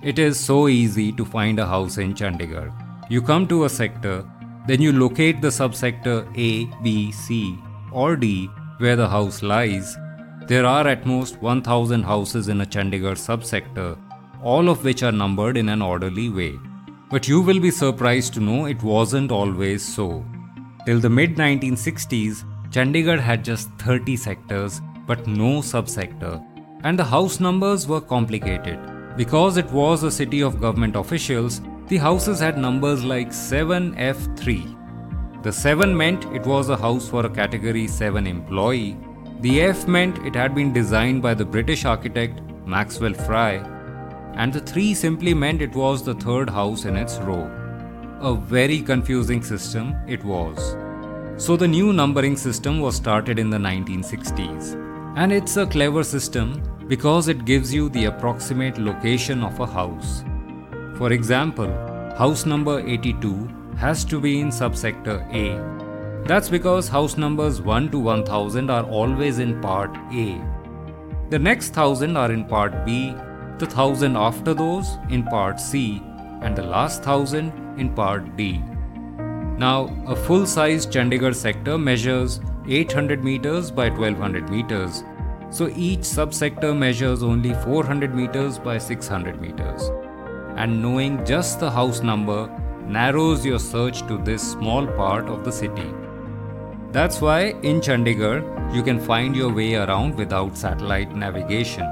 It is so easy to find a house in Chandigarh. You come to a sector, then you locate the subsector A, B, C, or D where the house lies. There are at most 1000 houses in a Chandigarh subsector, all of which are numbered in an orderly way. But you will be surprised to know it wasn't always so. Till the mid 1960s, Chandigarh had just 30 sectors but no subsector, and the house numbers were complicated. Because it was a city of government officials, the houses had numbers like 7F3. The 7 meant it was a house for a category 7 employee. The F meant it had been designed by the British architect Maxwell Fry and the 3 simply meant it was the third house in its row. A very confusing system it was. So the new numbering system was started in the 1960s. And it's a clever system because it gives you the approximate location of a house. For example, house number 82 has to be in subsector A. That's because house numbers 1 to 1000 are always in part A. The next 1000 are in part B the thousand after those in part C, and the last thousand in part D. Now, a full size Chandigarh sector measures 800 meters by 1200 meters, so each subsector measures only 400 meters by 600 meters. And knowing just the house number narrows your search to this small part of the city. That's why in Chandigarh you can find your way around without satellite navigation.